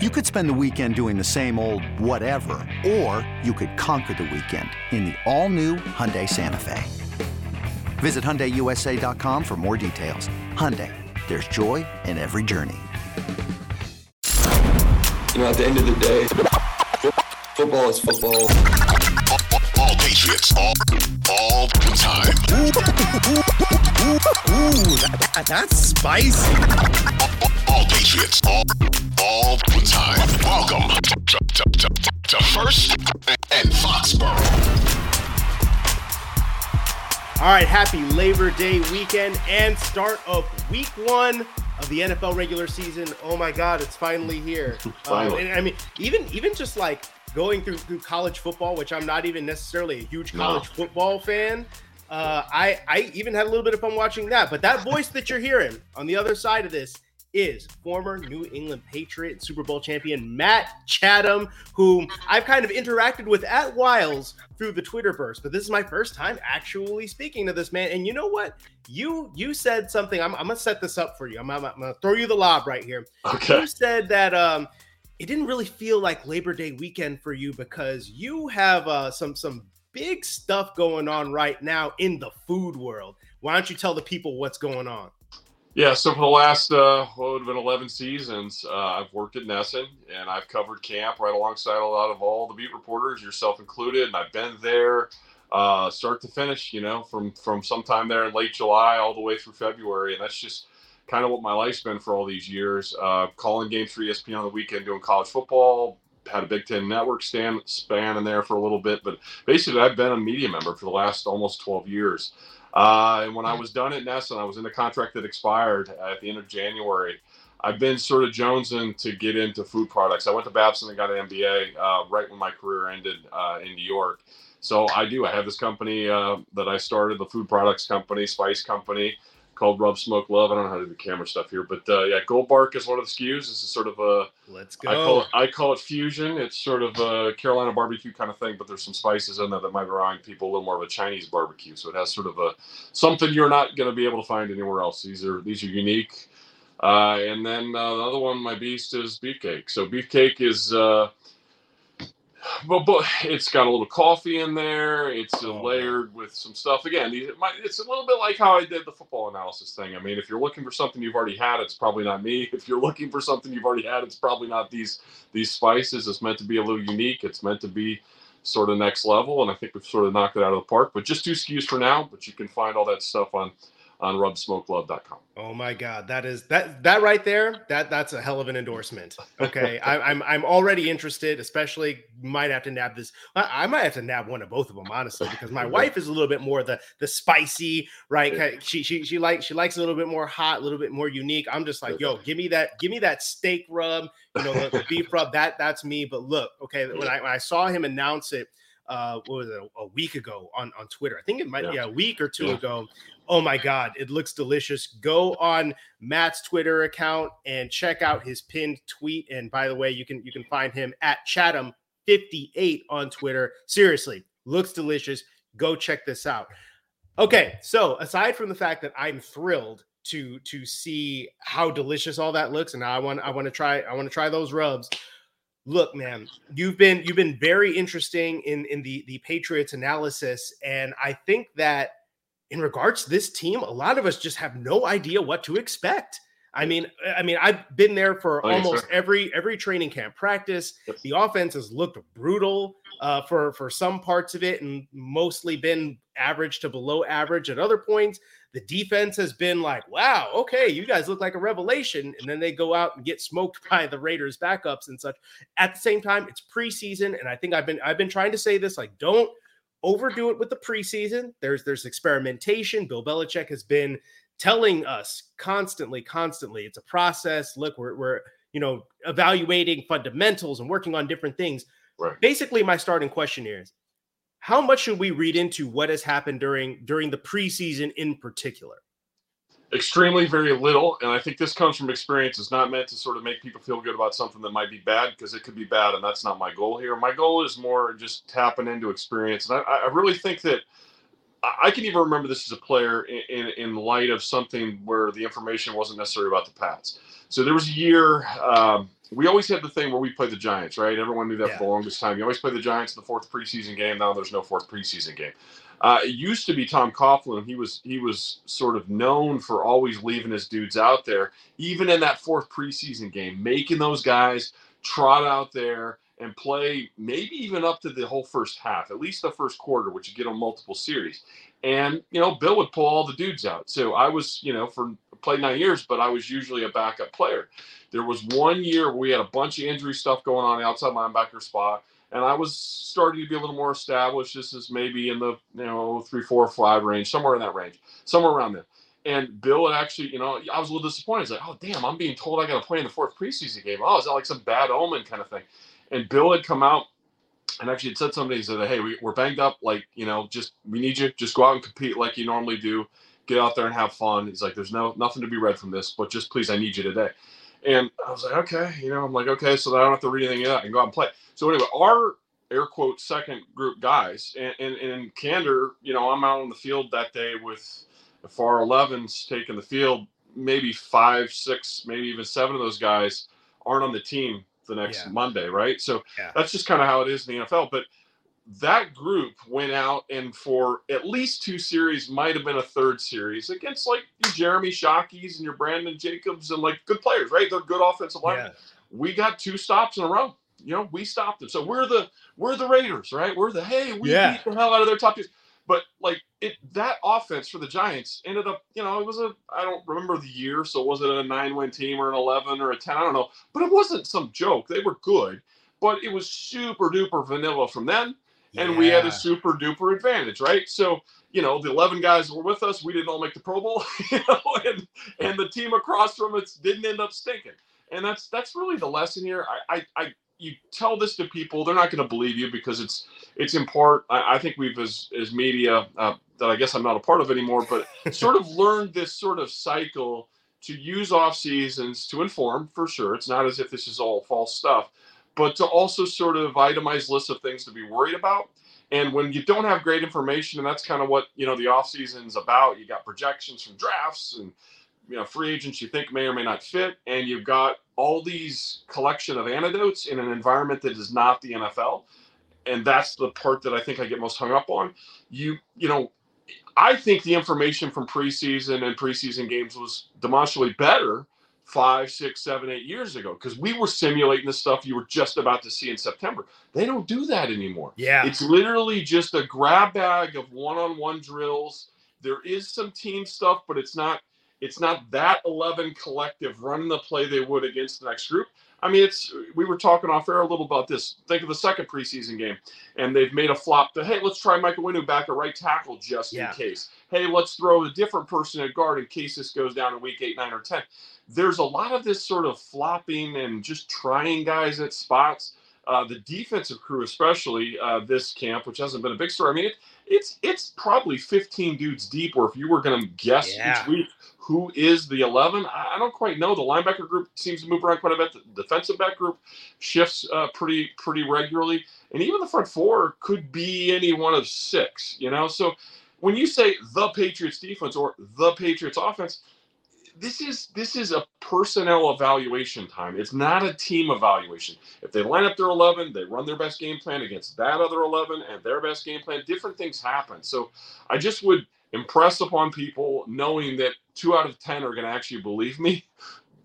You could spend the weekend doing the same old whatever, or you could conquer the weekend in the all-new Hyundai Santa Fe. Visit HyundaiUSA.com for more details. Hyundai, there's joy in every journey. You know, at the end of the day, football is football. All Patriots, all, all the time. Ooh, that, that's spicy. All Patriots, all, all the time. Welcome to, to, to, to First and Foxborough. All right, happy Labor Day weekend and start of week one of the NFL regular season. Oh my God, it's finally here. Finally. Uh, and I mean, even even just like going through through college football, which I'm not even necessarily a huge No. college football fan. Uh, I I even had a little bit of fun watching that. But that voice that you're hearing on the other side of this is former New England Patriot Super Bowl champion Matt Chatham, whom I've kind of interacted with at Wiles through the Twitter Twitterverse. But this is my first time actually speaking to this man. And you know what? You you said something. I'm, I'm gonna set this up for you. I'm, I'm, I'm gonna throw you the lob right here. Okay. You said that um, it didn't really feel like Labor Day weekend for you because you have uh, some some big stuff going on right now in the food world. Why don't you tell the people what's going on? Yeah, so for the last, uh, what would have been 11 seasons, uh, I've worked at NESN and I've covered camp right alongside a lot of all the beat reporters, yourself included. And I've been there uh, start to finish, you know, from, from sometime there in late July all the way through February. And that's just kind of what my life's been for all these years. Uh, calling games for ESPN on the weekend, doing college football, had a Big Ten network stand, span in there for a little bit. But basically, I've been a media member for the last almost 12 years. Uh, and when I was done at NESN I was in a contract that expired at the end of January, I've been sort of jonesing to get into food products. I went to Babson and got an MBA uh, right when my career ended uh, in New York. So I do. I have this company uh, that I started, the food products company, spice company, called Rub Smoke Love. I don't know how to do the camera stuff here, but uh, yeah, Gold Bark is one of the SKUs. This is sort of a Let's I call go. it I call it fusion. It's sort of a Carolina barbecue kind of thing, but there's some spices in there that might remind people a little more of a Chinese barbecue. So it has sort of a something you're not going to be able to find anywhere else. These are these are unique. Uh, and then uh, the other one, my beast, is beefcake. So beefcake is, uh, but, but it's got a little coffee in there. It's Oh, layered with some stuff. Again, it's a little bit like how I did the football analysis thing. I mean, if you're looking for something you've already had, it's probably not me. If you're looking for something you've already had, it's probably not these these spices. It's meant to be a little unique. It's meant to be sort of next level, and I think we've sort of knocked it out of the park. But just two SKUs for now. But you can find all that stuff on on rubsmokelove.com. Oh my God, that is that that right there. That that's a hell of an endorsement. Okay, I, I'm I'm already interested. Especially might have to nab this. I, I might have to nab one of both of them honestly, because my wife is a little bit more the the spicy right. Yeah. She she she likes she likes a little bit more hot, a little bit more unique. I'm just like, yo, give me that, give me that steak rub. You know, the, the beef rub. That that's me. But look, okay, when I when I saw him announce it. Uh, what was it a, week ago on on Twitter? I think it might Yeah. yeah, a week or two Yeah. ago. Oh my God, it looks delicious. Go on Matt's Twitter account and check out his pinned tweet. And by the way, you can you can find him at Chatham58 on Twitter. Seriously, looks delicious. Go check this out. Okay, so aside from the fact that I'm thrilled to to see how delicious all that looks, and I want I want to try I want to try those rubs. Look, man, you've been you've been very interesting in in the the Patriots analysis, and I think that in regards to this team, a lot of us just have no idea what to expect. I mean, I mean, I've been there for Oh, almost sir. every every training camp practice. Yep. The offense has looked brutal uh, for for some parts of it, and mostly been average to below average at other points. The defense has been like, wow, okay, you guys look like a revelation, and then they go out and get smoked by the Raiders backups and such. At the same time, it's preseason, and I think I've been I've been trying to say this like, don't overdo it with the preseason. There's there's experimentation. Bill Belichick has been telling us constantly, constantly, it's a process. Look, we're we're you know evaluating fundamentals and working on different things. Right. Basically, my starting question here is how much should we read into what has happened during during the preseason in particular? Extremely very little and i think this comes from experience it's not meant to sort of make people feel good about something that might be bad because it could be bad and that's not my goal here my goal is more just tapping into experience and i, I really think that I can even remember this as a player in, in, in, light of something where the information wasn't necessarily about the Pats. So there was a year, um, we always had the thing where we played the Giants, right? Everyone knew that yeah. for the longest time. You always play the Giants in the fourth preseason game. Now there's no fourth preseason game. Uh, it used to be Tom Coughlin. He was he was sort of known for always leaving his dudes out there, even in that fourth preseason game, making those guys trot out there and play maybe even up to the whole first half, at least the first quarter, which you get on multiple series. And you know, Bill would pull all the dudes out. So I was, you know, for played nine years, but I was usually a backup player. There was one year we had a bunch of injury stuff going on outside linebacker spot and I was starting to be a little more established. This is maybe in the you know three, four, five range, somewhere in that range, somewhere around there. And Bill had actually, you know, I was a little disappointed. I was like, oh damn, I'm being told I got to play in the fourth preseason game. Oh, is that like some bad omen kind of thing? And Bill had come out and actually had said something. He said, hey, we, we're banged up. Like, you know, just we need you. Just go out and compete like you normally do. Get out there and have fun. He's like, there's no nothing to be read from this, but just please, I need you today. And I was like, okay, you know, I'm like, okay, so that I don't have to read anything out and go out and play. So anyway, our air quote second group guys, and, and, and in candor, you know, I'm out on the field that day with the far 11s taking the field. Maybe five, six, maybe even seven of those guys aren't on the team the next yeah. Monday, right? So yeah. that's just kind of how it is in the NFL. But that group went out and for at least two series, might have been a third series against like your Jeremy Shockeys and your Brandon Jacobs and like good players, right? They're good offensive linemen. Yeah. We got two stops in a row. You know, we stopped them. So we're the we're the Raiders, right? We're the hey, we yeah. beat the hell out of their top teams. But like it, that offense for the Giants ended up, you know, it was a I don't remember the year, so was it a nine win team or an eleven or a ten? I don't know, but it wasn't some joke. They were good, but it was super duper vanilla from them and we had a super duper advantage, right? So, you know, the 11 guys were with us. We didn't all make the Pro Bowl, you know, and, and the team across from us didn't end up stinking. And that's that's really the lesson here. I, I, I you tell this to people, they're not going to believe you because it's it's in part. I, I think we've as as media uh, that I guess I'm not a part of anymore, but sort of learned this sort of cycle to use off seasons to inform for sure. It's not as if this is all false stuff, but to also sort of itemize lists of things to be worried about. And when you don't have great information, and that's kind of what you know the offseason is about, you got projections from drafts and you know free agents you think may or may not fit, and you've got all these collection of anecdotes in an environment that is not the NFL. And that's the part that I think I get most hung up on. You, you know, I think the information from preseason and preseason games was demonstrably better five, six, seven, eight years ago because we were simulating the stuff you were just about to see in September. They don't do that anymore. Yeah. It's literally just a grab bag of one-on-one drills. There is some team stuff, but it's not it's not that 11 collective running the play they would against the next group. I mean, it's we were talking off air a little about this. Think of the second preseason game, and they've made a flop to hey, let's try Michael Onwenu back at right tackle just yeah. in case. Hey, let's throw a different person at guard in case this goes down in week eight, nine, or ten. There's a lot of this sort of flopping and just trying guys at spots. Uh, the defensive crew, especially uh, this camp, which hasn't been a big story. I mean, it, it's it's probably 15 dudes deep. Or if you were going to guess yeah. each week who is the 11, I, I, don't quite know. The linebacker group seems to move around quite a bit. The defensive back group shifts uh, pretty pretty regularly, and even the front four could be any one of six. You know, so when you say the Patriots defense or the Patriots offense, this is this is a personnel evaluation time. It's not a team evaluation. If they line up their 11, they run their best game plan against that other 11 and their best game plan, different things happen. So I just would impress upon people knowing that 2 out of 10 are going to actually believe me.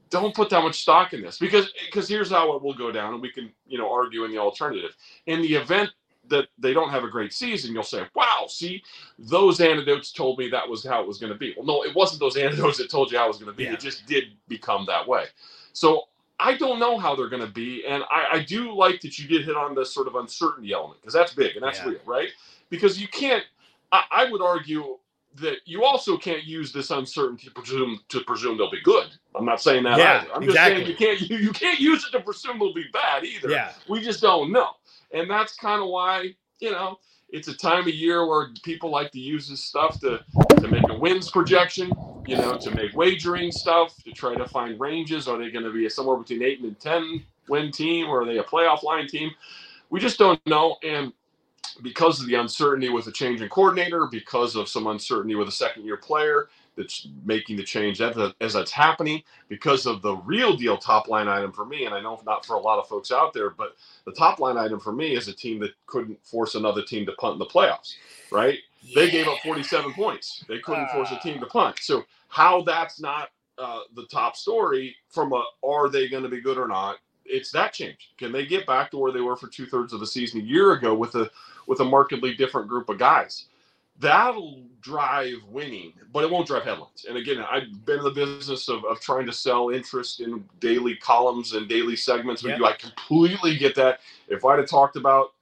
Don't put that much stock in this because because here's how it will go down and we can, you know, argue in the alternative. In the event that they don't have a great season, you'll say, wow, see, those anecdotes told me that was how it was going to be. Well, no, it wasn't those anecdotes that told you how it was going to be. Yeah. It just did become that way. So I don't know how they're going to be. And I, I, do like that you did hit on this sort of uncertainty element because that's big and that's yeah. real, right? Because you can't, I, I, would argue that you also can't use this uncertainty to presume, to presume they'll be good. I'm not saying that yeah, either. I'm exactly. just saying you can't, you, you can't use it to presume they'll be bad either. Yeah. We just don't know. And that's kind of why, you know, it's a time of year where people like to use this stuff to, to make a wins projection, you know, to make wagering stuff, to try to find ranges. Are they going to be somewhere between eight and 10 win team or are they a playoff line team? We just don't know. And because of the uncertainty with a change in coordinator, because of some uncertainty with a second year player that's making the change as that's happening, because of the real deal top line item for me, and I know not for a lot of folks out there, but the top line item for me is a team that couldn't force another team to punt in the playoffs, right? Yeah. They gave up 47 points. They couldn't uh, force a team to punt. So how that's not uh, the top story from a are they going to be good or not? It's that change. Can they get back to where they were for two thirds of the season a year ago with a with a markedly different group of guys? That'll drive winning, but it won't drive headlines. And again, I've been in the business of, of trying to sell interest in daily columns and daily segments with yep. you. I completely get that. If I'd have talked about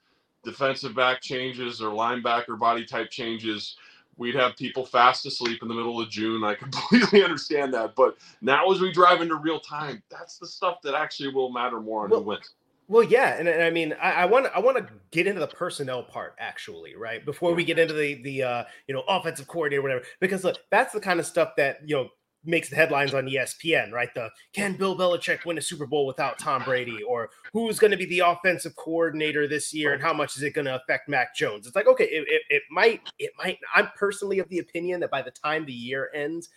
defensive back changes or linebacker body type changes, we'd have people fast asleep in the middle of June. I completely understand that. But now, as we drive into real time, that's the stuff that actually will matter more on well, who wins. Well, yeah, and, and I mean, I want I want to get into the personnel part actually, right? Before we get into the the uh, you know offensive coordinator, whatever, because look, that's the kind of stuff that you know makes the headlines on ESPN, right? The can Bill Belichick win a Super Bowl without Tom Brady, or who's going to be the offensive coordinator this year, and how much is it going to affect Mac Jones? It's like okay, it, it, it might, it might. I'm personally of the opinion that by the time the year ends,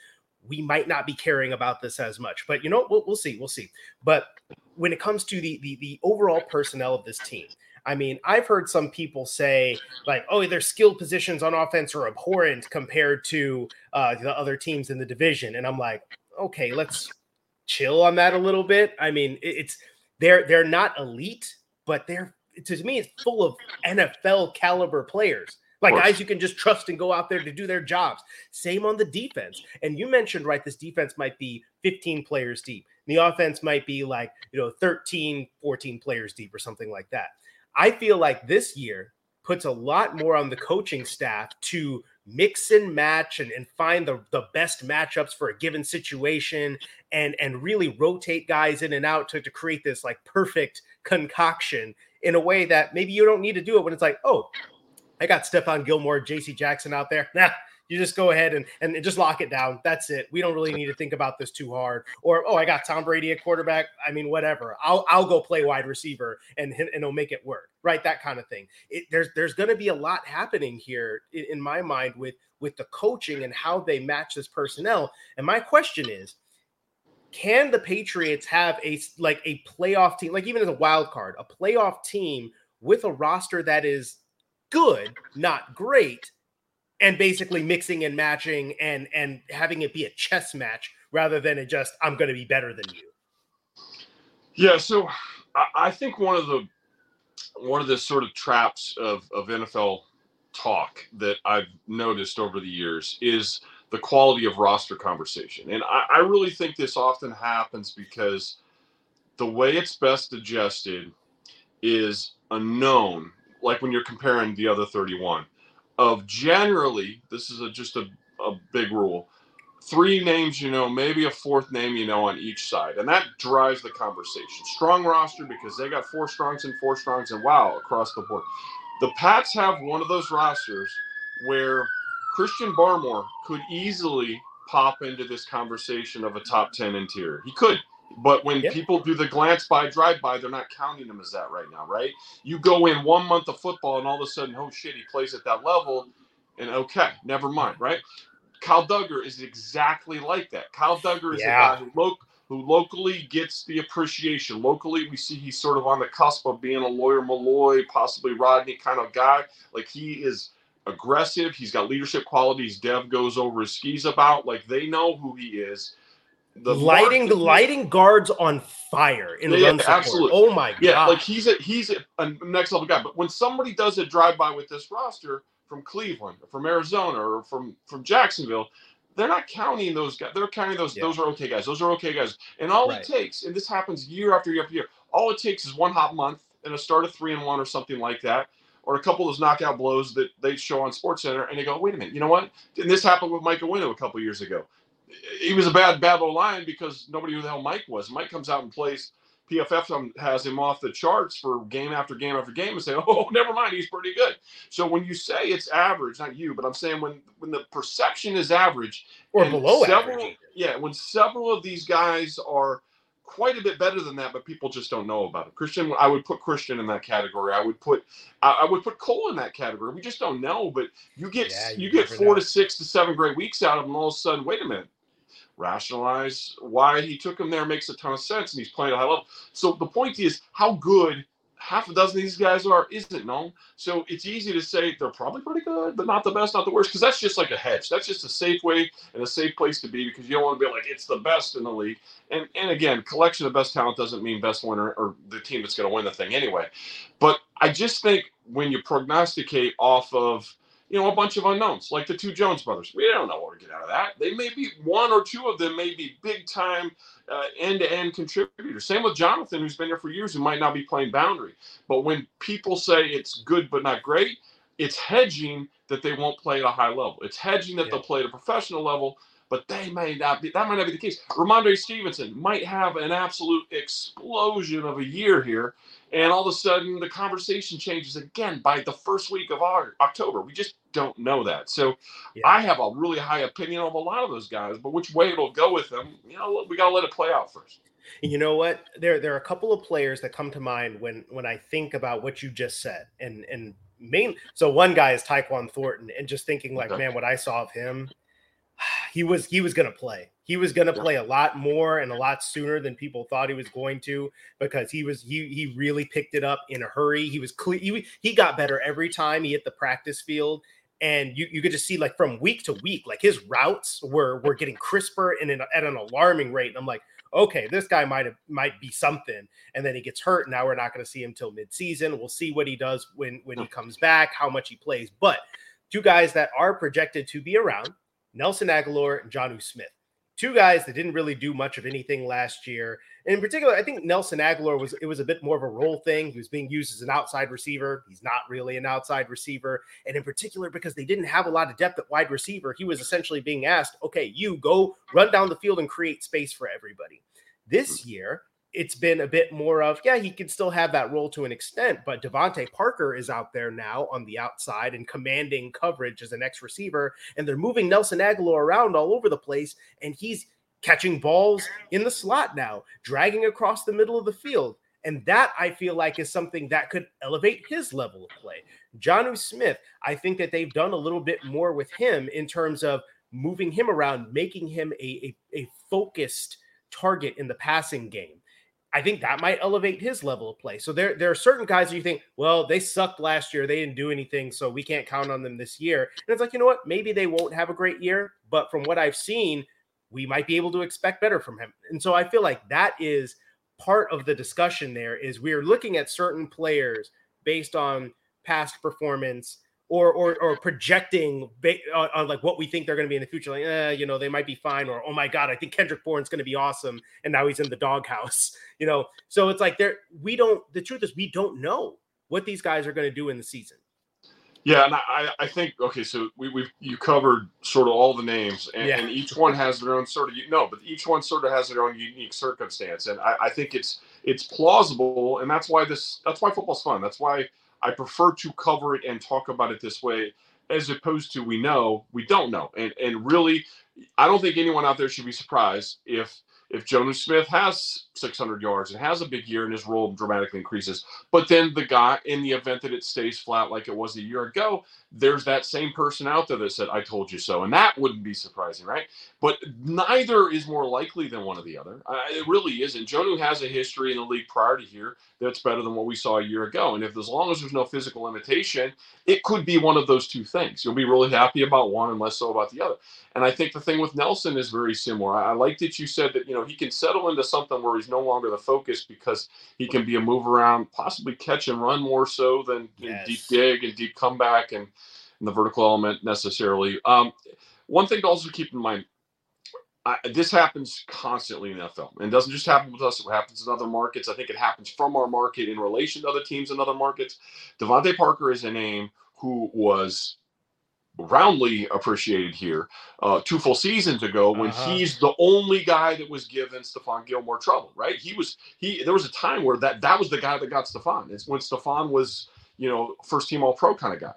we might not be caring about this as much. But you know, we'll, we'll see, we'll see. But when it comes to the, the the overall personnel of this team, I mean, I've heard some people say like, "Oh, their skill positions on offense are abhorrent compared to uh, the other teams in the division," and I'm like, "Okay, let's chill on that a little bit." I mean, it's they're they're not elite, but they're to me it's full of NFL caliber players. Like guys you can just trust and go out there to do their jobs. Same on the defense. And you mentioned, right, this defense might be 15 players deep. The offense might be like, you know, 13, 14 players deep or something like that. I feel like this year puts a lot more on the coaching staff to mix and match and, and find the, the best matchups for a given situation and and really rotate guys in and out to, to create this like perfect concoction in a way that maybe you don't need to do it when it's like, oh, I got Stephon Gilmore, JC Jackson out there. Nah, you just go ahead and, and just lock it down. That's it. We don't really need to think about this too hard. Or oh, I got Tom Brady at quarterback. I mean, whatever. I'll I'll go play wide receiver and and it'll make it work. Right, that kind of thing. It, there's there's going to be a lot happening here in, in my mind with with the coaching and how they match this personnel. And my question is, can the Patriots have a like a playoff team, like even as a wild card, a playoff team with a roster that is good, not great, and basically mixing and matching and and having it be a chess match rather than it just I'm going to be better than you. Yeah, so I think one of the one of the sort of traps of of NFL talk that I've noticed over the years is the quality of roster conversation, and I, I really think this often happens because the way it's best adjusted is a known, like when you're comparing the other 31 of generally, this is a, just a, a big rule, three names you know, maybe a fourth name you know on each side. And that drives the conversation. Strong roster because they got four strongs and four strongs and wow, across the board. The Pats have one of those rosters where Christian Barmore could easily pop into this conversation of a top 10 interior. He could. But when yep. people do the glance by, drive by, they're not counting him as that right now, right? You go in one month of football and all of a sudden, oh shit, he plays at that level. And okay, never mind, right? Kyle Dugger is exactly like that. Kyle Dugger is yeah. a guy who, lo- who locally gets the appreciation. Locally, we see he's sort of on the cusp of being a Lawyer Milloy, possibly Rodney kind of guy. Like he is aggressive. He's got leadership qualities. Dev goes over his skis about. Like they know who he is the lighting the lighting guards on fire in yeah, run support. Absolutely. Oh my god. Yeah, like he's a he's a, a, next level guy. But when somebody does a drive by with this roster from Cleveland, or from Arizona, or from from Jacksonville, they're not counting those guys. They're counting those. Yeah. Those are okay guys. Those are okay guys. And all right. it takes, and this happens year after year after year. All it takes is one hot month and a start of three and one or something like that, or a couple of those knockout blows that they show on Sports Center, and they go, wait a minute, you know what? And this happened with Micah Onwenu a couple years ago he was a bad bad old line because nobody knew who the hell Mike was. Mike comes out and plays. PFF has him off the charts for game after game after game and say, "Oh, never mind, he's pretty good." So when you say it's average, not you, but I'm saying when when the perception is average or below several, average, yeah, when several of these guys are quite a bit better than that, but people just don't know about it. Christian, I would put Christian in that category. I would put I, I would put Cole in that category. We just don't know, but you get Yeah, you, you get four know. to six to seven great weeks out of and all of a sudden, wait a minute. Rationalize why he took him there makes a ton of sense, and he's playing at a high level. So the point is, how good half a dozen of these guys are isn't known. So it's easy to say they're probably pretty good, but not the best, not the worst, because that's just like a hedge. That's just a safe way and a safe place to be because you don't want to be like it's the best in the league. And and again, collection of best talent doesn't mean best winner or the team that's going to win the thing anyway. But I just think when you prognosticate off of you know a bunch of unknowns, like the two Jones brothers, we don't know what to get out of that. They may be one or two of them may be big time uh, end-to-end contributors. Same with Jonathan, who's been here for years, who might not be playing boundary. But when people say it's good but not great, it's hedging that they won't play at a high level. It's hedging that Yeah. they'll play at a professional level, but they may not be. That might not be the case. Rhamondre Stevenson might have an absolute explosion of a year here, and all of a sudden the conversation changes again by the first week of October. We just don't know that. So Yeah. I have a really high opinion of a lot of those guys, but which way it'll go with them, you know, we got to let it play out first. You know what? There there are a couple of players that come to mind when when I think about what you just said, and and main. So one guy is Tyquan Thornton, and just thinking like, Okay. man, what I saw of him, he was he was gonna play. He was gonna play a lot more and a lot sooner than people thought he was going to because he was he he really picked it up in a hurry. He was clear. He, he got better every time he hit the practice field. And you, you could just see like from week to week, like his routes were were getting crisper and at an alarming rate. And I'm like, okay, this guy might have might be something. And then he gets hurt. Now we're not going to see him till midseason. We'll see what he does when when he comes back, how much he plays. But two guys that are projected to be around: Nelson Agholor and Jonnu Smith. Two guys that didn't really do much of anything last year. And in particular, I think Nelson Agholor was it was a bit more of a role thing. He was being used as an outside receiver. He's not really an outside receiver. And in particular, because they didn't have a lot of depth at wide receiver, he was essentially being asked, okay, you go run down the field and create space for everybody. This mm. year, it's been a bit more of, yeah, he can still have that role to an extent, but DeVante Parker is out there now on the outside and commanding coverage as an X receiver, and they're moving Nelson Agholor around all over the place, and he's catching balls in the slot now, dragging across the middle of the field. And that I feel like is something that could elevate his level of play. Jonnu Smith, I think that they've done a little bit more with him in terms of moving him around, making him a, a, a focused target in the passing game. I think that might elevate his level of play. So there, there are certain guys that you think, well, they sucked last year. They didn't do anything, so we can't count on them this year. And it's like, you know what? Maybe they won't have a great year, but from what I've seen, we might be able to expect better from him. And so I feel like that is part of the discussion there is we are looking at certain players based on past performance or or, or projecting ba- on, on like what we think they're going to be in the future like eh, you know they might be fine or oh my god i think kendrick bourne's going to be awesome and now he's in the doghouse you know so it's like there we don't the truth is we don't know what these guys are going to do in the season Yeah, and I, I think okay, so we we you covered sort of all the names, and, Yeah. and each one has their own sort of no, but each one sort of has their own unique circumstance, and I, I think it's it's plausible, and that's why this that's why football's fun. That's why I prefer to cover it and talk about it this way, as opposed to we know we don't know, and and really, I don't think anyone out there should be surprised if if Jonas Smith has 600 yards and has a big year and his role dramatically increases. But then the guy, in the event that it stays flat like it was a year ago, there's that same person out there that said, I told you so. And that wouldn't be surprising, right? But neither is more likely than one or the other. Uh, it really isn't. Jonnu has a history in the league prior to here that's better than what we saw a year ago. And if as long as there's no physical limitation, it could be one of those two things. You'll be really happy about one and less so about the other. And I think the thing with Nelson is very similar. I, I like that you said that, you know, he can settle into something where he's no longer the focus because he can be a move around, possibly catch and run more so than Yes. deep dig and deep comeback and, and the vertical element necessarily. Um, one thing to also keep in mind, I, this happens constantly in the NFL and it doesn't just happen with us. It happens in other markets. I think it happens from our market in relation to other teams in other markets. DeVante Parker is a name who was roundly appreciated here uh, two full seasons ago when Uh-huh. he's the only guy that was given Stephon Gilmore trouble, right? He was he there was a time where that that was the guy that got Stephon. It's when Stephon was, you know, first team all pro kind of guy.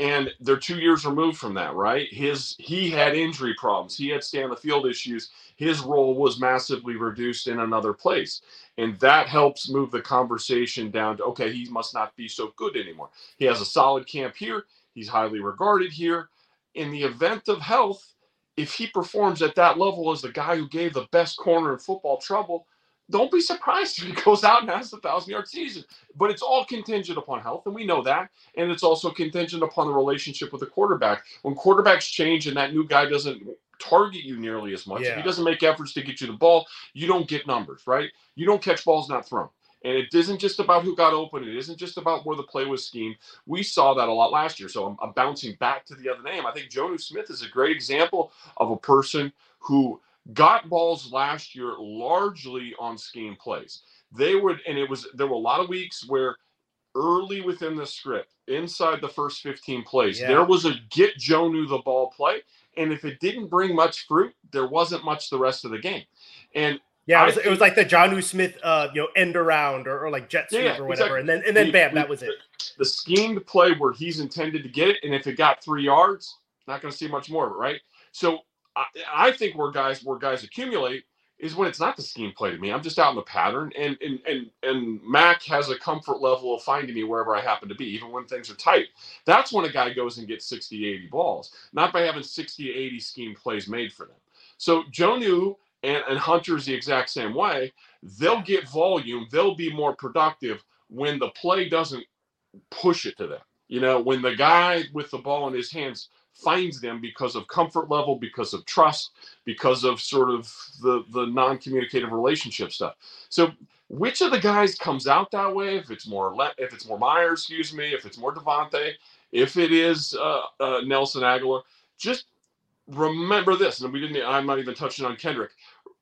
and they're two years removed from that, right? His he had injury problems, he had stay on the field issues. His role was massively reduced in another place, and that helps move the conversation down to okay, he must not be so good anymore. He has a solid camp here. He's highly regarded here. In the event of health, if he performs at that level as the guy who gave the best corner in football trouble, don't be surprised if he goes out and has a thousand yard season. But it's all contingent upon health, and we know that. And it's also contingent upon the relationship with the quarterback. When quarterbacks change and that new guy doesn't target you nearly as much, if he doesn't make efforts to get you the ball, you don't get numbers, right? You don't catch balls not thrown. And it isn't just about who got open. It isn't just about where the play was schemed. We saw that a lot last year. So I'm, I'm bouncing back to the other name. I think Jonnu Smith is a great example of a person who got balls last year largely on scheme plays. They would, and it was there were a lot of weeks where early within the script, inside the first 15 plays, Yeah. there was a get Jonnu the ball play. And if it didn't bring much fruit, there wasn't much the rest of the game. And Yeah, it was, it was like the Jonnu Smith, uh, you know, end around or, or like jet sweep yeah, or whatever, exactly. and then and then bam, we- that was it. the schemed play where he's intended to get it, and if it got three yards, not going to see much more of it, right? So I, I think where guys where guys accumulate is when it's not the scheme play to me. I'm just out in the pattern, and and and and Mac has a comfort level of finding me wherever I happen to be, even when things are tight. That's when a guy goes and gets 60, 80 balls, not by having 60, 80 scheme plays made for them. So Jonnu and, and Hunter's the exact same way. They'll get volume, they'll be more productive when the play doesn't push it to them. You know, when the guy with the ball in his hands finds them because of comfort level, because of trust, because of sort of the the non-communicative relationship stuff. So which of the guys comes out that way? If it's more Le- if it's more Meyers, excuse me, if it's more DeVante, if it is uh, uh, Nelson Agholor, just remember this. And we didn't. I'm not even touching on Kendrick.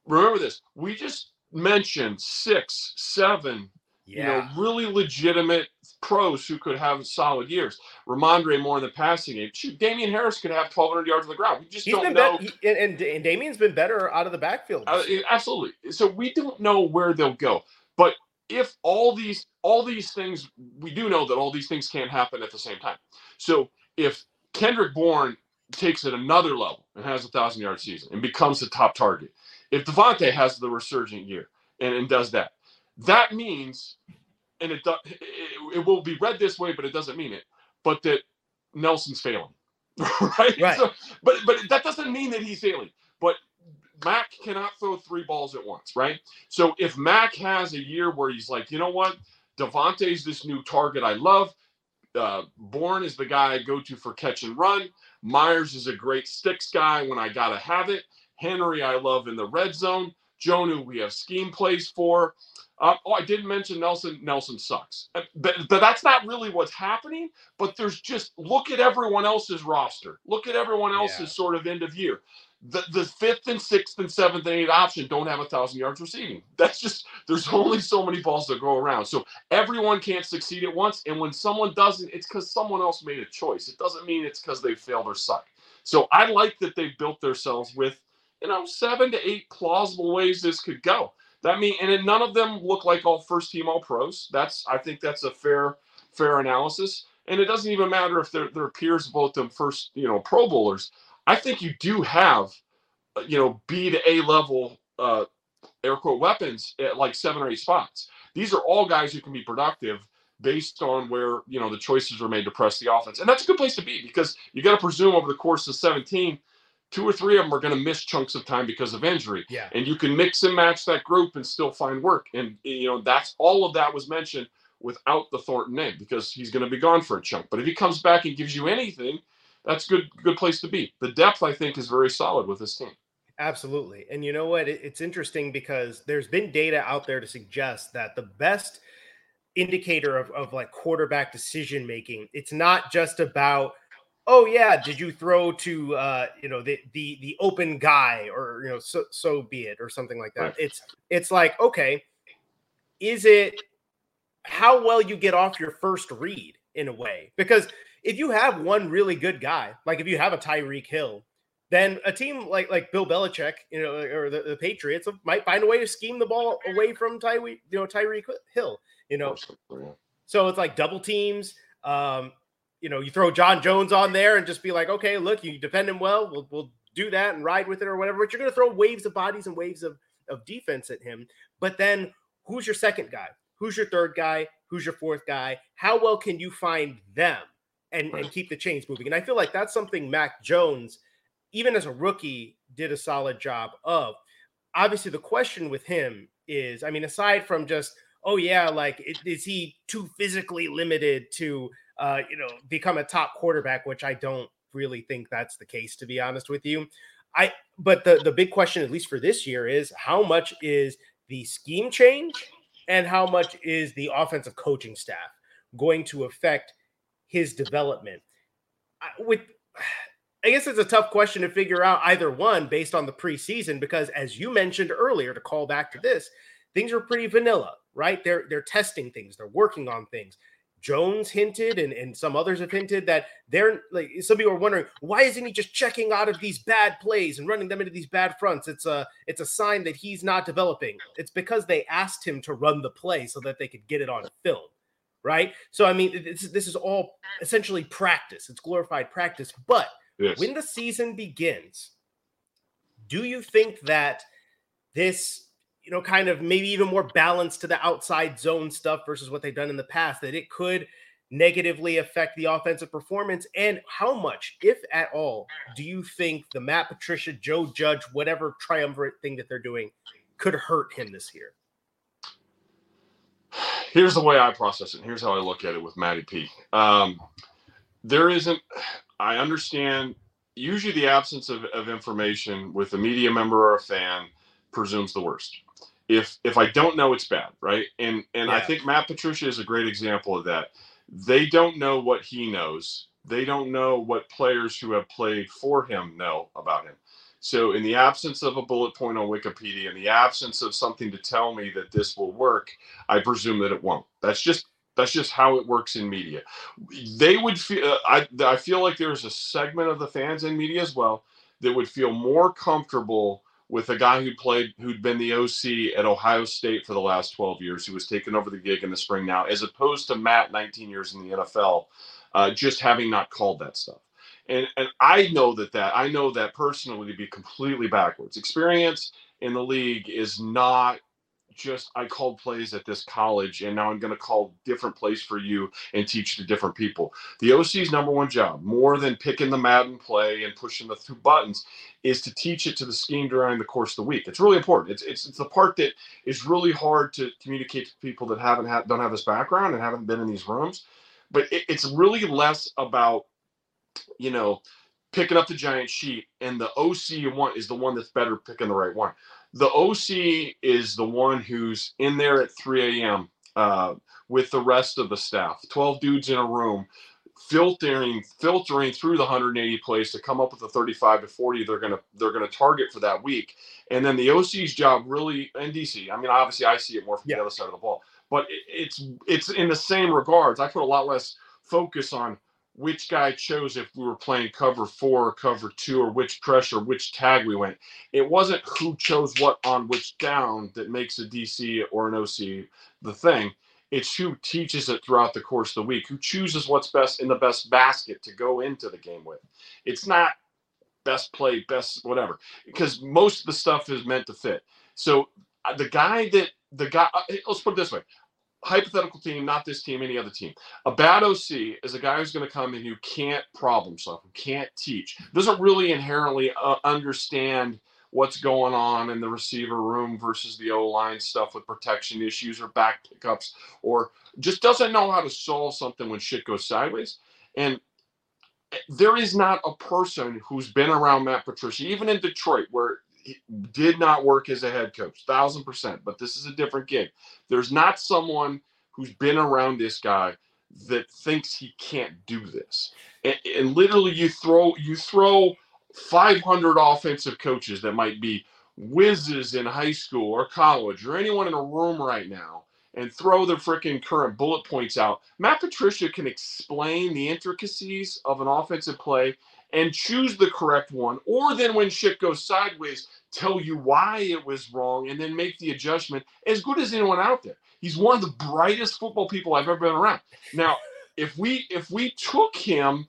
Remember this. We just mentioned six, seven, you know, really legitimate pros who could have solid years. Rhamondre more in the passing game. Shoot, Damien Harris could have 1,200 yards on the ground. We just He's don't know. he, and, and Damien's been better out of the backfield. Uh, absolutely. So we don't know where they'll go. But if all these all these things, we do know that all these things can't happen at the same time. So if Kendrick Bourne takes it another level and has a thousand yard season and becomes the top target, if DeVante has the resurgent year and, and does that, that means, and it, do, it it will be read this way, but it doesn't mean it, but that Nelson's failing, right? Right. So, but but that doesn't mean that he's failing. But Mac cannot throw three balls at once, right? So if Mac has a year where he's like, you know what, DeVante's this new target I love. Uh, Bourne is the guy I go to for catch and run. Meyers is a great sticks guy when I gotta have it. Henry I love in the red zone. Jonnu we have scheme plays for. Uh, oh, I didn't mention Nelson. Nelson sucks, Uh, but, but that's not really what's happening. But there's just look at everyone else's roster. Look at everyone else's Yeah. sort of end of year the, the fifth and sixth and seventh and eighth option don't have a thousand yards receiving. That's just there's only so many balls that go around. So everyone can't succeed at once. And when someone doesn't, it's because someone else made a choice. It doesn't mean it's because they failed or suck. So I like that they built themselves with, you know, seven to eight plausible ways this could go. That mean and none of them look like all first team all pros. That's I think that's a fair, fair analysis. And it doesn't even matter if they're their peers vote them first, you know, pro bowlers. I think you do have, uh, you know, B to A level uh, air quote weapons at like seven or eight spots. These are all guys who can be productive based on where you know the choices are made to press the offense, and that's a good place to be because you got to presume over the course of 17, two or three of them are going to miss chunks of time because of injury, yeah. and you can mix and match that group and still find work. And you know that's all of that was mentioned without the Thornton name because he's going to be gone for a chunk. But if he comes back and gives you anything, that's good good place to be. The depth I think is very solid with this team. Absolutely. And you know what? It's interesting because there's been data out there to suggest that the best indicator of, of like quarterback decision making, it's not just about, oh yeah, did you throw to uh, you know, the the the open guy or you know, so so be it, or something like that. Right. It's it's like, okay, is it how well you get off your first read in a way? Because if you have one really good guy, like if you have a Tyreek Hill, then a team like like Bill Belichick, you know, or the, the Patriots might find a way to scheme the ball away from Tyreek, you know, Tyreek Hill, you know. So it's like double teams. Um, you know, you throw John Jones on there and just be like, okay, look, you defend him well, we'll, we'll do that and ride with it or whatever. But you're going to throw waves of bodies and waves of, of defense at him. But then who's your second guy? Who's your third guy? Who's your fourth guy? How well can you find them and, and keep the chains moving? And I feel like that's something Mac Jones, even as a rookie, did a solid job of. Obviously, the question with him is, I mean, aside from just, oh yeah, like is he too physically limited to uh, you know, become a top quarterback, which I don't really think that's the case, to be honest with you. I but the the big question, at least for this year, is how much is the scheme change and how much is the offensive coaching staff going to affect his development? I, with I guess it's a tough question to figure out either one based on the preseason because as you mentioned earlier to call back to this, things are pretty vanilla, right? They're they're testing things, they're working on things. Jones hinted and, and some others have hinted that they're like some people are wondering why isn't he just checking out of these bad plays and running them into these bad fronts? It's a it's a sign that he's not developing. It's because they asked him to run the play so that they could get it on film. Right. So I mean this, this is all essentially practice. It's glorified practice. But yes. when the season begins, do you think that this you know, kind of maybe even more balance to the outside zone stuff versus what they've done in the past, that it could negatively affect the offensive performance? And how much, if at all, do you think the Matt Patricia, Joe Judge, whatever triumvirate thing that they're doing could hurt him this year? Here's the way I process it. Here's how I look at it with Matty P. Um, there isn't, I understand usually the absence of, of information with a media member or a fan presumes the worst if if I don't know, it's bad, right? And and yeah. I think Matt Patricia is a great example of that. They don't know what he knows. They don't know what players who have played for him know about him. So, in the absence of a bullet point on Wikipedia, in the absence of something to tell me that this will work, I presume that it won't. That's just that's just how it works in media. They would feel. Uh, I I feel like there's a segment of the fans in media as well that would feel more comfortable with a guy who played who'd been the OC at Ohio State for the last 12 years, who was taking over the gig in the spring now, as opposed to Matt, 19 years in the NFL, uh, just having not called that stuff. And and I know that that I know that personally to be completely backwards. Experience in the league is not just I called plays at this college and now I'm going to call different plays for you and teach to different people. The OC's number one job, more than picking the Madden play and pushing the two buttons, is to teach it to the scheme during the course of the week. It's really important. It's it's, it's the part that is really hard to communicate to people that haven't had don't have this background and haven't been in these rooms. But it, it's really less about you know picking up the giant sheet and the OC you want is the one that's better picking the right one the OC is the one who's in there at 3 a.m. Uh, with the rest of the staff, 12 dudes in a room, filtering filtering through the 180 plays to come up with the 35 to 40 they're gonna they're gonna target for that week. And then the OC's job really and DC. I mean, obviously I see it more from yeah. the other side of the ball, but it, it's it's in the same regards. I put a lot less focus on which guy chose if we were playing cover four or cover two or which pressure, which tag we went. It wasn't who chose what on which down that makes a DC or an OC the thing. It's who teaches it throughout the course of the week, who chooses what's best in the best basket to go into the game with. It's not best play, best whatever, because most of the stuff is meant to fit. So uh, the guy that the guy, uh, let's put it this way hypothetical team, not this team, any other team. A bad OC is a guy who's going to come in who can't problem solve, who can't teach, doesn't really inherently uh, understand what's going on in the receiver room versus the O line stuff with protection issues or back pickups, or just doesn't know how to solve something when shit goes sideways. And eh, there is not a person who's been around Matt Patricia, even in Detroit, where did not work as a head coach, thousand percent. But this is a different gig. There's not someone who's been around this guy that thinks he can't do this. And, and literally, you throw you throw 500 offensive coaches that might be whizzes in high school or college or anyone in a room right now and throw the freaking current bullet points out. Matt Patricia can explain the intricacies of an offensive play and choose the correct one, or then when shit goes sideways, tell you why it was wrong and then make the adjustment as good as anyone out there. He's one of the brightest football people I've ever been around. Now, if we if we took him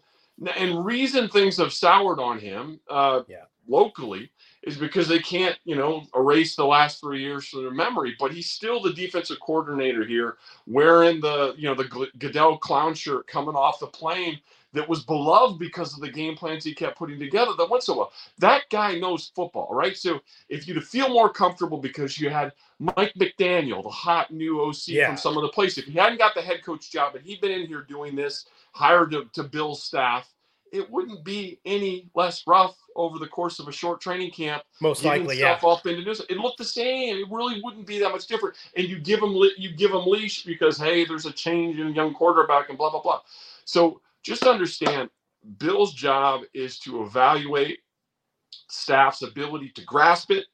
and reason things have soured on him uh, Yeah. locally is because they can't, you know, erase the last three years from their memory. But he's still the defensive coordinator here, wearing the, you know, the Goodell clown shirt coming off the plane that was beloved because of the game plans he kept putting together that went so well. That guy knows football, right? So if you to feel more comfortable because you had Mike McDaniel, the hot new OC Yeah. from some of the place, if he hadn't got the head coach job and he'd been in here doing this, hired to, to Bill's staff, it wouldn't be any less rough over the course of a short training camp. Most likely, yeah. stuff up into news. It looked the same. It really wouldn't be that much different. And you give them you give them leash because hey, there's a change in young quarterback and blah blah blah. So just understand, Bill's job is to evaluate staff's ability to grasp it,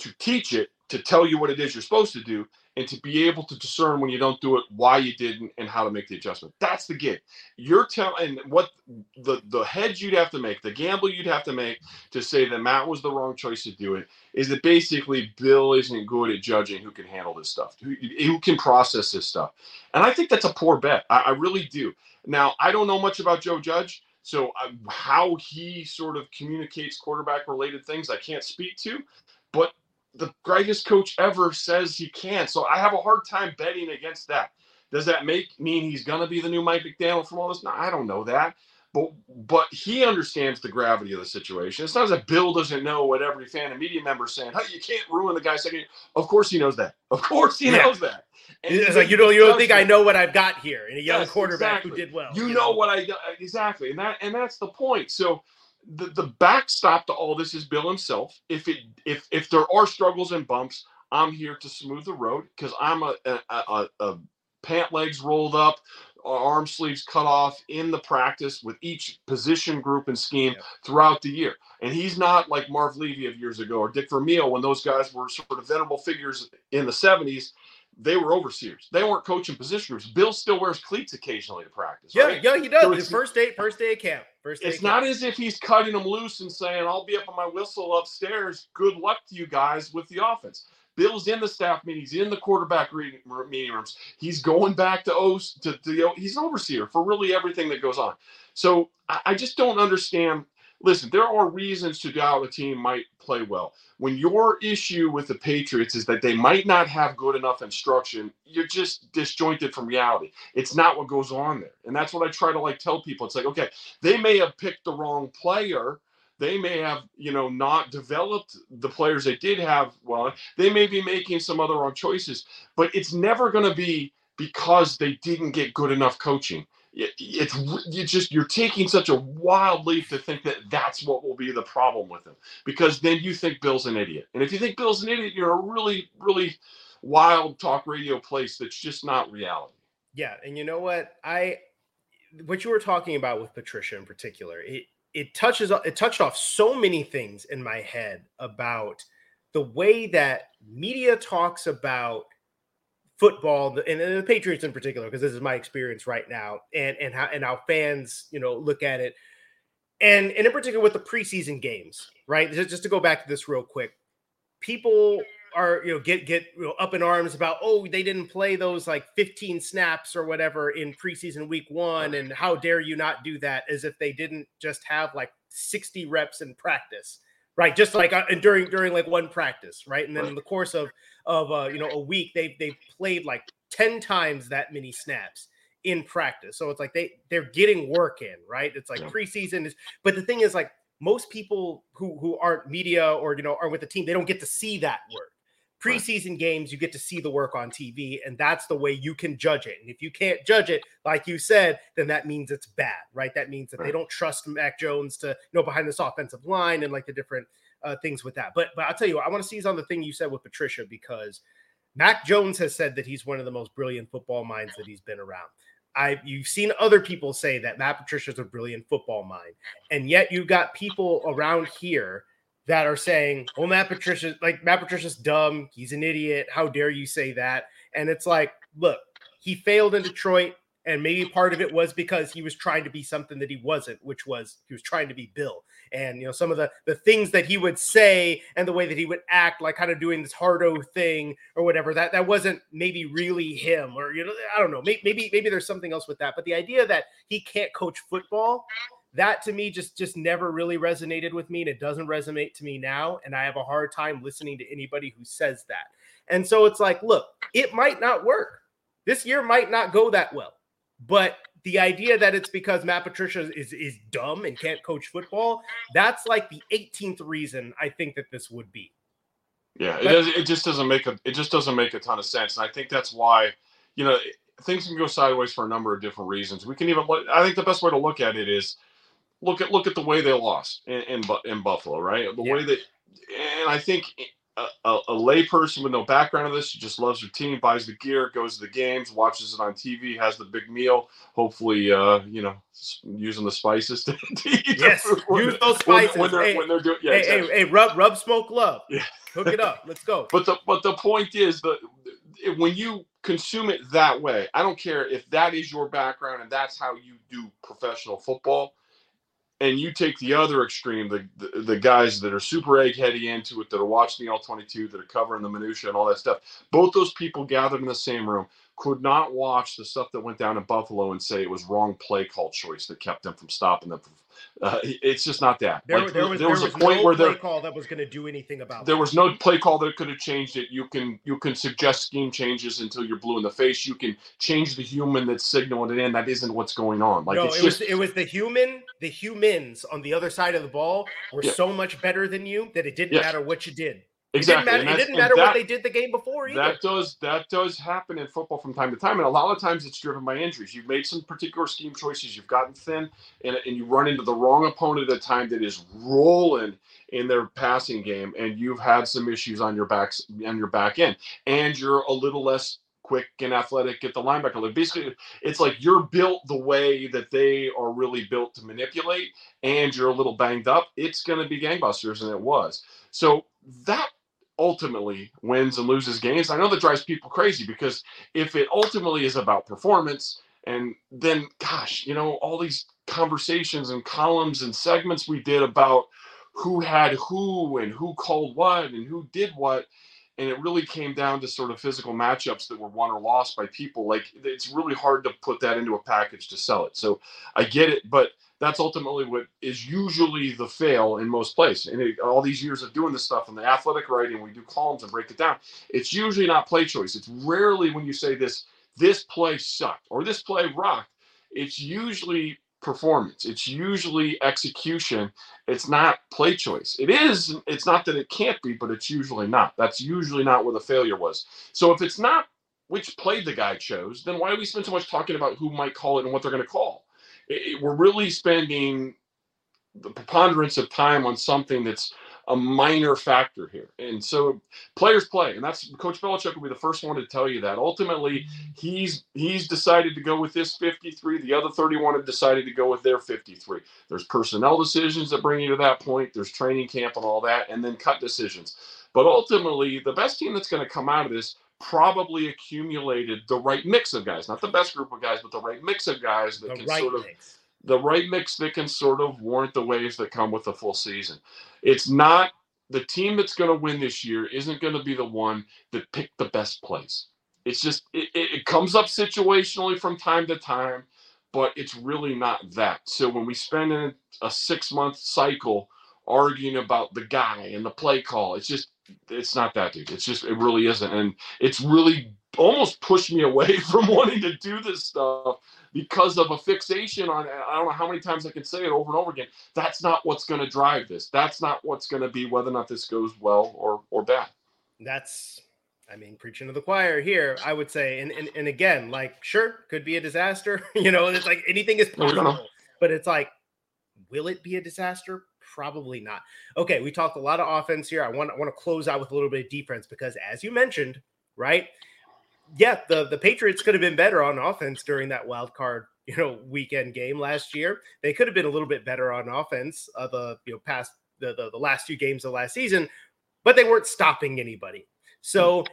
to teach it, to tell you what it is you're supposed to do, and to be able to discern when you don't do it, why you didn't, and how to make the adjustment. That's the gig. You're telling what the the hedge you'd have to make, the gamble you'd have to make to say that Matt was the wrong choice to do it, is that basically Bill isn't good at judging who can handle this stuff, who, who can process this stuff, and I think that's a poor bet. I, I really do. Now I don't know much about Joe Judge. So uh, how he sort of communicates quarterback related things, I can't speak to, but the greatest coach ever says he can. So I have a hard time betting against that. Does that make mean he's going to be the new Mike McDaniel from all this? No, I don't know that. But but he understands the gravity of the situation. It's not as if Bill doesn't know what every fan and media member is saying. Hey, you can't ruin the guy's second. year." Of course he knows that. Of course he Yeah. knows that. And It's like you don't you don't think I know what I've got here in a young Yes, quarterback who did well. you know what I exactly, and that and that's the point. So the the backstop to all this is Bill himself. If it if if there are struggles and bumps, I'm here to smooth the road because I'm a a, a a pant legs rolled up, arm sleeves cut off in the practice with each position group and scheme Yeah. throughout the year. And he's not like Marv Levy of years ago or Dick Vermeil when those guys were sort of venerable figures in the 70s. They were overseers. They weren't coaching position groups. Bill still wears cleats occasionally to practice. Yeah, right? yeah, he does. So The it's- first day, first day of camp. First day. It's not camp. as if he's cutting them loose and saying, I'll be up on my whistle upstairs. Good luck to you guys with the offense. Bill's in the staff meetings, in the quarterback reading, meeting rooms. He's going back to O to, to the, he's an overseer for really everything that goes on. So I, I just don't understand. Listen, there are reasons to doubt a team might play well. When your issue with the Patriots is that they might not have good enough instruction, you're just disjointed from reality. It's not what goes on there. And that's what I try to like tell people. It's like, okay, they may have picked the wrong player. They may have, you know, not developed the players they did have. Well, they may be making some other wrong choices, but it's never going to be because they didn't get good enough coaching. It- It's you just you're taking such a wild leap to think that that's what will be the problem with him because then you think Bill's an idiot, and if you think Bill's an idiot, you're a really really wild talk radio place that's just not reality. Yeah, and you know what? I what you were talking about with Patricia in particular, it it touches it touched off so many things in my head about the way that media talks about football and the Patriots in particular because this is my experience right now and and how and how fans, you know, look at it. And and in particular with the preseason games, right? Just, just to go back to this real quick. People are you know get get you know, up in arms about oh they didn't play those like 15 snaps or whatever in preseason week one and how dare you not do that as if they didn't just have like 60 reps in practice right just like uh, and during during like one practice right and then in the course of of uh, you know a week they they played like 10 times that many snaps in practice. So it's like they they're getting work in right? It's like preseason is but the thing is like most people who who aren't media or you know are with the team they don't get to see that work. Preseason games you get to see the work on tv and that's the way you can judge it. And if you can't judge it like you said then that means it's bad right? That means that they don't trust mac jones to you know behind this offensive line and like the different uh, things with that but but i'll tell you what, i want to seize on the thing you said with patricia because mac jones has said that he's one of the most brilliant football minds that he's been around I you've seen other people say that Matt Patricia's a brilliant football mind, and yet you've got people around here that are saying, "Well, Matt Patricia, like Matt Patricia's dumb. He's an idiot. How dare you say that?" And it's like, look, he failed in Detroit, And maybe part of it was because he was trying to be something that he wasn't, which was he was trying to be Bill. And you know, some of the the things that he would say and the way that he would act, like kind of doing this hardo thing or whatever, that that wasn't maybe really him, or you know, I don't know. Maybe maybe maybe there's something else with that. But the idea that he can't coach football, that to me just just never really resonated with me, and it doesn't resonate to me now. And I have a hard time listening to anybody who says that. And so it's like, look, it might not work. This year might not go that well. But the idea that it's because Matt Patricia is is dumb and can't coach football, that's like the 18th reason I think that this would be. Yeah, it does, it just doesn't make a it just doesn't make a ton of sense, and I think that's why, you know, things can go sideways for a number of different reasons. We can even I think the best way to look at it is look at look at the way they lost in in, in Buffalo, right? The yeah. way that, and I think a, a, a layperson with no background of this who just loves her team, buys the gear, goes to the games, watches it on TV, has the big meal. Hopefully, uh, you know, using the spices to, to eat yes, use those spices when, when, they're, hey, when they're doing. Yeah, hey, exactly. hey, hey, rub rub smoke love. Yeah. Hook it up. Let's go. But the but the point is that when you consume it that way, I don't care if that is your background and that's how you do professional football and you take the other extreme, the, the, the guys that are super eggheady into it, that are watching the All 22, that are covering the minutia and all that stuff. Both those people gathered in the same room could not watch the stuff that went down in Buffalo and say it was wrong play call choice that kept them from stopping them from uh, it's just not that. There, like, there was, there was, there was a point no where there call that was going to do anything about. There that. was no play call that could have changed it. You can you can suggest scheme changes until you're blue in the face. You can change the human that's signaling it in. That isn't what's going on. Like no, it just, was it was the human. The humans on the other side of the ball were yeah. so much better than you that it didn't matter what you did. Exactly. It didn't matter, it didn't matter that, what they did the game before either. That does that does happen in football from time to time, and a lot of times it's driven by injuries. You've made some particular scheme choices, you've gotten thin, and, and you run into the wrong opponent at a time that is rolling in their passing game, and you've had some issues on your backs on your back end, and you're a little less quick and athletic at the linebacker. Like basically, it's like you're built the way that they are really built to manipulate, and you're a little banged up. It's going to be gangbusters, and it was. So that ultimately wins and loses games. I know that drives people crazy because if it ultimately is about performance, and then gosh, you know, all these conversations and columns and segments we did about who had who and who called what and who did what. And it really came down to sort of physical matchups that were won or lost by people. Like it's really hard to put that into a package to sell it. So I get it, but that's ultimately what is usually the fail in most places. And it, all these years of doing this stuff in the athletic writing, we do columns and break it down. It's usually not play choice. It's rarely when you say this, this play sucked or this play rocked. It's usually performance. It's usually execution. It's not play choice. It is. It's not that it can't be, but it's usually not. That's usually not where the failure was. So if it's not which play the guy chose, then why do we spend so much talking about who might call it and what they're going to call? it, we're really spending the preponderance of time on something that's a minor factor here. And so players play, and that's Coach Belichick will be the first one to tell you that. Ultimately, he's he's decided to go with this 53. The other 31 have decided to go with their 53. There's personnel decisions that bring you to that point. There's training camp and all that, and then cut decisions. But ultimately, the best team that's going to come out of this probably accumulated the right mix of guys, not the best group of guys, but the right mix of guys that the can right sort of mix. The right mix that can sort of warrant the waves that come with a full season. It's not the team that's going to win this year isn't going to be the one that picked the best place. It's just it, it comes up situationally from time to time, but it's really not that. So when we spend a, a six month cycle arguing about the guy and the play call, it's just it's not that dude. It's just it really isn't, and it's really almost pushed me away from wanting to do this stuff because of a fixation on I don't know how many times I can say it over and over again. That's not what's going to drive this. That's not what's going to be whether or not this goes well or or bad. That's I mean, preaching to the choir here, I would say, and and, and again, like, sure, could be a disaster. you know, it's like anything is possible, but it's like, will it be a disaster? Probably not. Okay, we talked a lot of offense here. I want, I want to close out with a little bit of defense because, as you mentioned, right? Yeah, the, the Patriots could have been better on offense during that wild card, you know, weekend game last year. They could have been a little bit better on offense uh, the you know past the, the the last two games of last season, but they weren't stopping anybody. So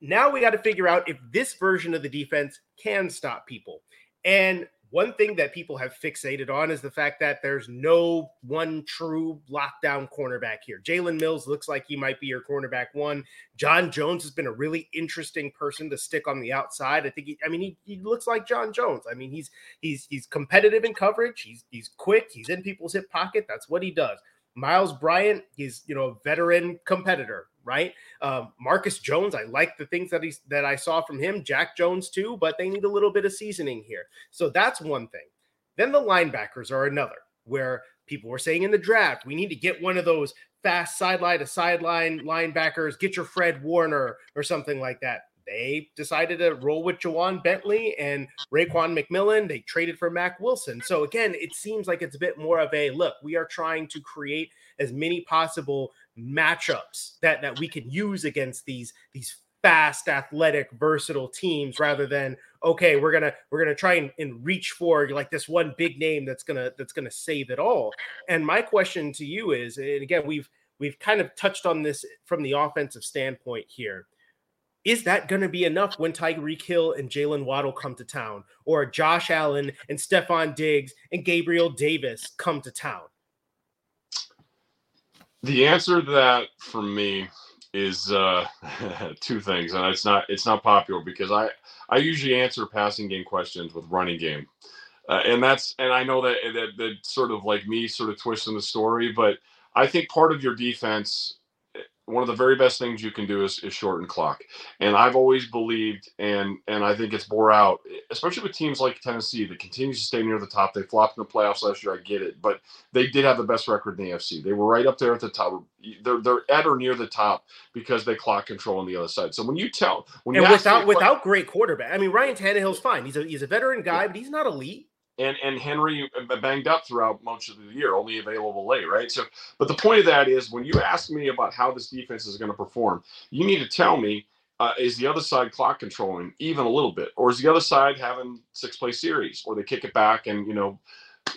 now we got to figure out if this version of the defense can stop people. And one thing that people have fixated on is the fact that there's no one true lockdown cornerback here. Jalen Mills looks like he might be your cornerback one. John Jones has been a really interesting person to stick on the outside. I think he, I mean, he, he looks like John Jones. I mean, he's he's he's competitive in coverage. He's he's quick. He's in people's hip pocket. That's what he does. Myles Bryant, he's you know a veteran competitor, right? Um, Marcus Jones, I like the things that he's that I saw from him. Jack Jones too, but they need a little bit of seasoning here. So that's one thing. Then the linebackers are another, where people were saying in the draft, we need to get one of those fast sideline to sideline linebackers, get your Fred Warner or something like that they decided to roll with Ja'Whaun Bentley and Raekwon McMillan. They traded for Mack Wilson. So again, it seems like it's a bit more of a look, we are trying to create as many possible matchups that that we can use against these these fast athletic versatile teams rather than okay we're gonna we're gonna try and, and reach for like this one big name that's gonna that's gonna save it all and my question to you is and again we've we've kind of touched on this from the offensive standpoint here is that going to be enough when Tyreek Hill and Jaylen Waddle come to town, or Josh Allen and Stefon Diggs and Gabriel Davis come to town? The answer to that for me is uh, two things, and it's not it's not popular because I I usually answer passing game questions with running game, uh, and that's and I know that that that sort of like me sort of twisting the story, but I think part of your defense one of the very best things you can do is, is shorten clock. And I've always believed, and and I think it's bore out, especially with teams like Tennessee that continues to stay near the top. They flopped in the playoffs last year. I get it, but they did have the best record in the AFC. They were right up there at the top. They're they're at or near the top because they clock control on the other side. So when you tell when and without without great quarterback, I mean Ryan Tannehill's fine. He's a he's a veteran guy, but he's not elite and and Henry banged up throughout most of the year, only available late, right? So, but the point of that is when you ask me about how this defense is going to perform, you need to tell me uh, is the other side clock controlling even a little bit, or is the other side having six play series, or they kick it back and you know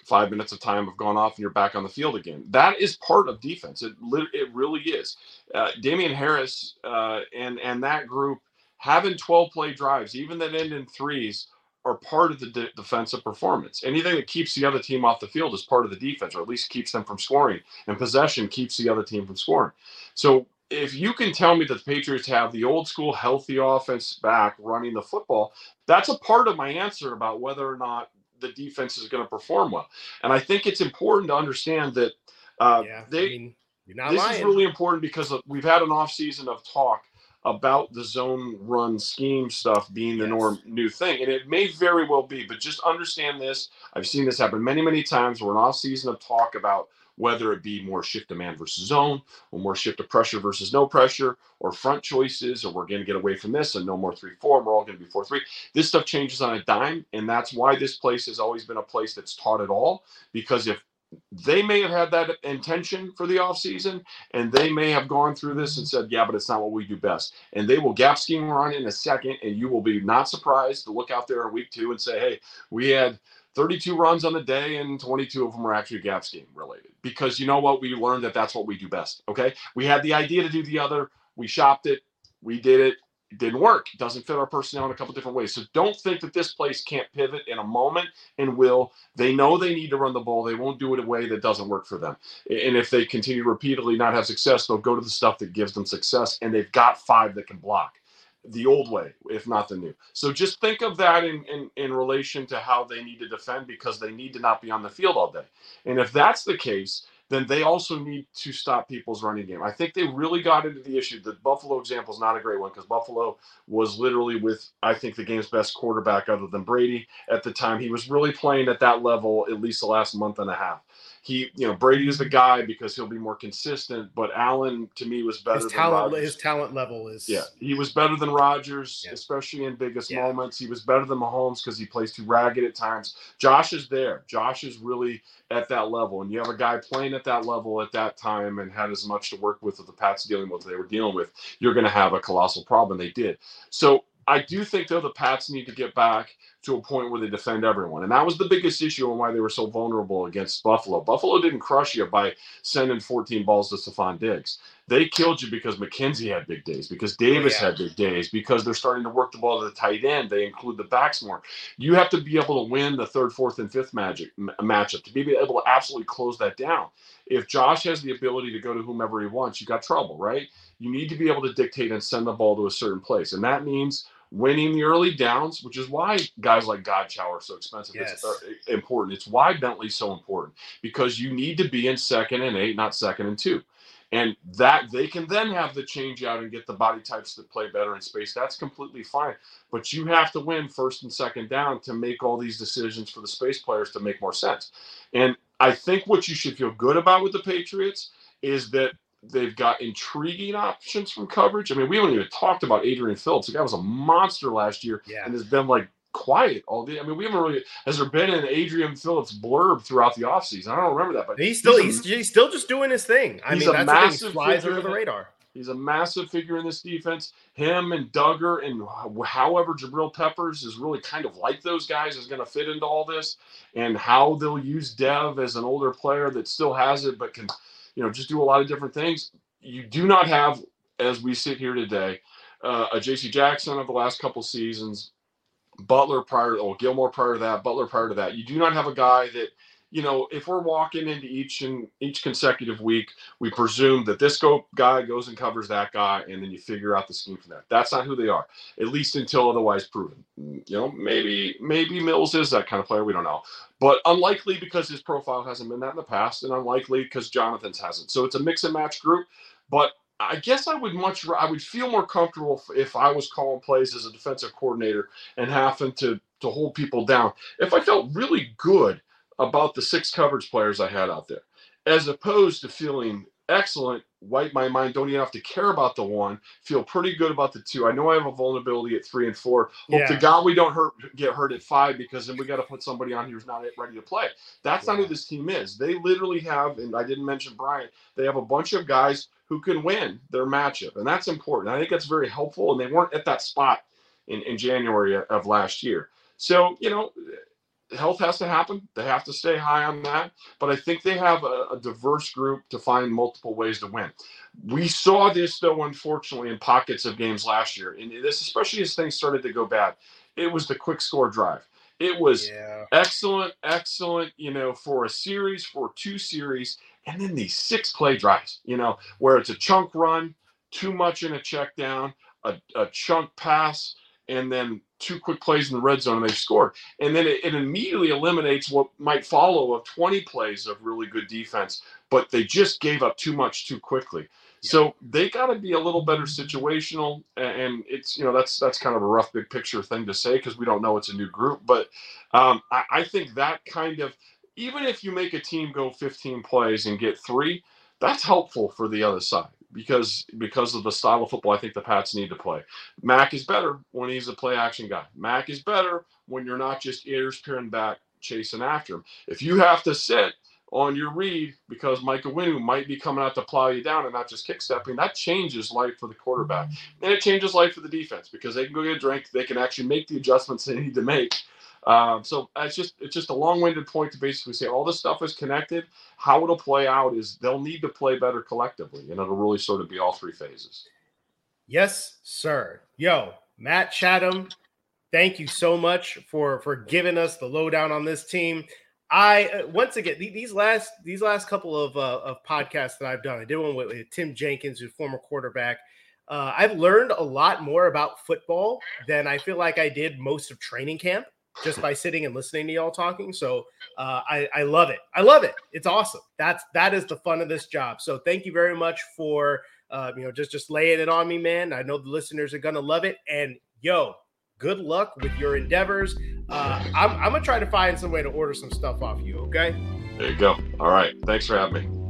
five minutes of time have gone off and you're back on the field again. That is part of defense. It it really is. Uh, Damien Harris uh, and and that group having 12 play drives, even that end in threes are part of the de- defensive performance. Anything that keeps the other team off the field is part of the defense, or at least keeps them from scoring. And possession keeps the other team from scoring. So if you can tell me that the Patriots have the old school healthy offense back running the football, that's a part of my answer about whether or not the defense is going to perform well. And I think it's important to understand that uh, yeah, they. I mean, this lying. is really important because we've had an off season of talk about the zone run scheme stuff being the yes. norm new thing. And it may very well be, but just understand this. I've seen this happen many, many times. We're an off season of talk about whether it be more shift to man versus zone, or more shift to pressure versus no pressure, or front choices, or we're going to get away from this and no more three four. And we're all going to be four three. This stuff changes on a dime, and that's why this place has always been a place that's taught it all. Because if they may have had that intention for the offseason and they may have gone through this and said, yeah, but it's not what we do best. And they will gap scheme run in a second, and you will be not surprised to look out there in week two and say, hey, we had 32 runs on the day and 22 of them were actually gap scheme related. Because you know what? We learned that that's what we do best. Okay. We had the idea to do the other, we shopped it, we did it, it didn't work. It doesn't fit our personnel in a couple different ways. So don't think that this place can't pivot in a moment and will. They know they need to run the ball. They won't do it a way that doesn't work for them. And if they continue repeatedly not have success, they'll go to the stuff that gives them success. And they've got five that can block the old way, if not the new. So just think of that in, in, in relation to how they need to defend because they need to not be on the field all day. And if that's the case, then they also need to stop people's running game. I think they really got into the issue. The Buffalo example is not a great one because Buffalo was literally with, I think, the game's best quarterback other than Brady at the time. He was really playing at that level at least the last month and a half he, you know, Brady is the guy because he'll be more consistent. But Allen, to me, was better. His talent, his talent level is. Yeah, he was better than Rodgers, yeah. especially in biggest yeah. moments. He was better than Mahomes because he plays too ragged at times. Josh is there. Josh is really at that level, and you have a guy playing at that level at that time and had as much to work with as the Pats dealing with they were dealing with. You're going to have a colossal problem. They did so I do think though the Pats need to get back to a point where they defend everyone, and that was the biggest issue and why they were so vulnerable against Buffalo. Buffalo didn't crush you by sending 14 balls to Stefon Diggs. They killed you because McKenzie had big days, because oh, Davis yeah. had big days, because they're starting to work the ball to the tight end. They include the backs more. You have to be able to win the third, fourth, and fifth magic m- matchup to be able to absolutely close that down. If Josh has the ability to go to whomever he wants, you got trouble, right? You need to be able to dictate and send the ball to a certain place, and that means winning the early downs, which is why guys like Godchaux are so expensive. Yes. It's uh, important. It's why Bentley's so important because you need to be in second and eight, not second and two. And that they can then have the change out and get the body types that play better in space. That's completely fine. But you have to win first and second down to make all these decisions for the space players to make more sense. And I think what you should feel good about with the Patriots is that they've got intriguing options from coverage. I mean, we haven't even talked about Adrian Phillips. The guy was a monster last year Yeah. and has been like quiet all day. I mean, we haven't really has there been an Adrian Phillips blurb throughout the offseason? I don't remember that, but He's still a- he's, he's still just doing his thing. I He's mean, that's the thing. Flies under the radar. He's a massive figure in this defense. Him and Dugger and however Jabril Peppers is really kind of like those guys is going to fit into all this, and how they'll use Dev as an older player that still has it but can, you know, just do a lot of different things. You do not have, as we sit here today, uh, a J.C. Jackson of the last couple seasons, Butler prior, or Gilmore prior to that, Butler prior to that. You do not have a guy that, you know, if we're walking into each and each consecutive week, we presume that this go guy goes and covers that guy, and then you figure out the scheme from that. That's not who they are, at least until otherwise proven. Mm, you know, maybe maybe Mills is that kind of player. We don't know, but unlikely because his profile hasn't been that in the past, and unlikely because Jonathan's hasn't. So it's a mix and match group, but. I guess I would much I would feel more comfortable if, if I was calling plays as a defensive coordinator and having to to hold people down. If I felt really good about the six coverage players I had out there, as opposed to feeling excellent, wipe my mind, don't even have to care about the one, feel pretty good about the two. I know I have a vulnerability at three and four. Hope to God we don't hurt get hurt at five because then we got to put somebody on here who's not ready to play. That's not who this team is. They literally have, and I didn't mention Bryant, they have a bunch of guys who can win their matchup, and that's important. I think that's very helpful, and they weren't at that spot in, in January of last year. So, you know, health has to happen. They have to stay high on that. But I think they have a, a diverse group to find multiple ways to win. We saw this, though, unfortunately, in pockets of games last year. And this, especially as things started to go bad, it was the quick score drive. It was Yeah. excellent, excellent, you know, for a series, for two series, and then these six play drives, you know, where it's a chunk run, too much in a check down, a, a chunk pass, and then two quick plays in the red zone and they scored. And then it, it immediately eliminates what might follow of 20 plays of really good defense, but they just gave up too much too quickly. So they got to be a little better situational, and it's you know that's that's kind of a rough big picture thing to say because we don't know it's a new group, but um, I, I think that kind of even if you make a team go 15 plays and get three, that's helpful for the other side because because of the style of football I think the Pats need to play. Mac is better when he's a play action guy. Mac is better when you're not just ears peering back chasing after him. If you have to sit on your read because Micah Winu might be coming out to plow you down and not just kick stepping, that changes life for the quarterback. And it changes life for the defense because they can go get a drink, they can actually make the adjustments they need to make. Um, so it's just it's just a long-winded point to basically say all this stuff is connected. How it'll play out is they'll need to play better collectively, and it'll really sort of be all three phases. Yes, sir. Yo, Matt Chatham, thank you so much for for giving us the lowdown on this team. I uh, once again these last these last couple of uh, of podcasts that I've done. I did one with, with Tim Jenkins, who's former quarterback. Uh, I've learned a lot more about football than I feel like I did most of training camp just by sitting and listening to y'all talking. So uh, I, I love it. I love it. It's awesome. That's that is the fun of this job. So thank you very much for uh, you know just just laying it on me, man. I know the listeners are gonna love it. And yo, good luck with your endeavors. Uh, I'm I'm gonna try to find some way to order some stuff off you. Okay. There you go. All right. Thanks for having me.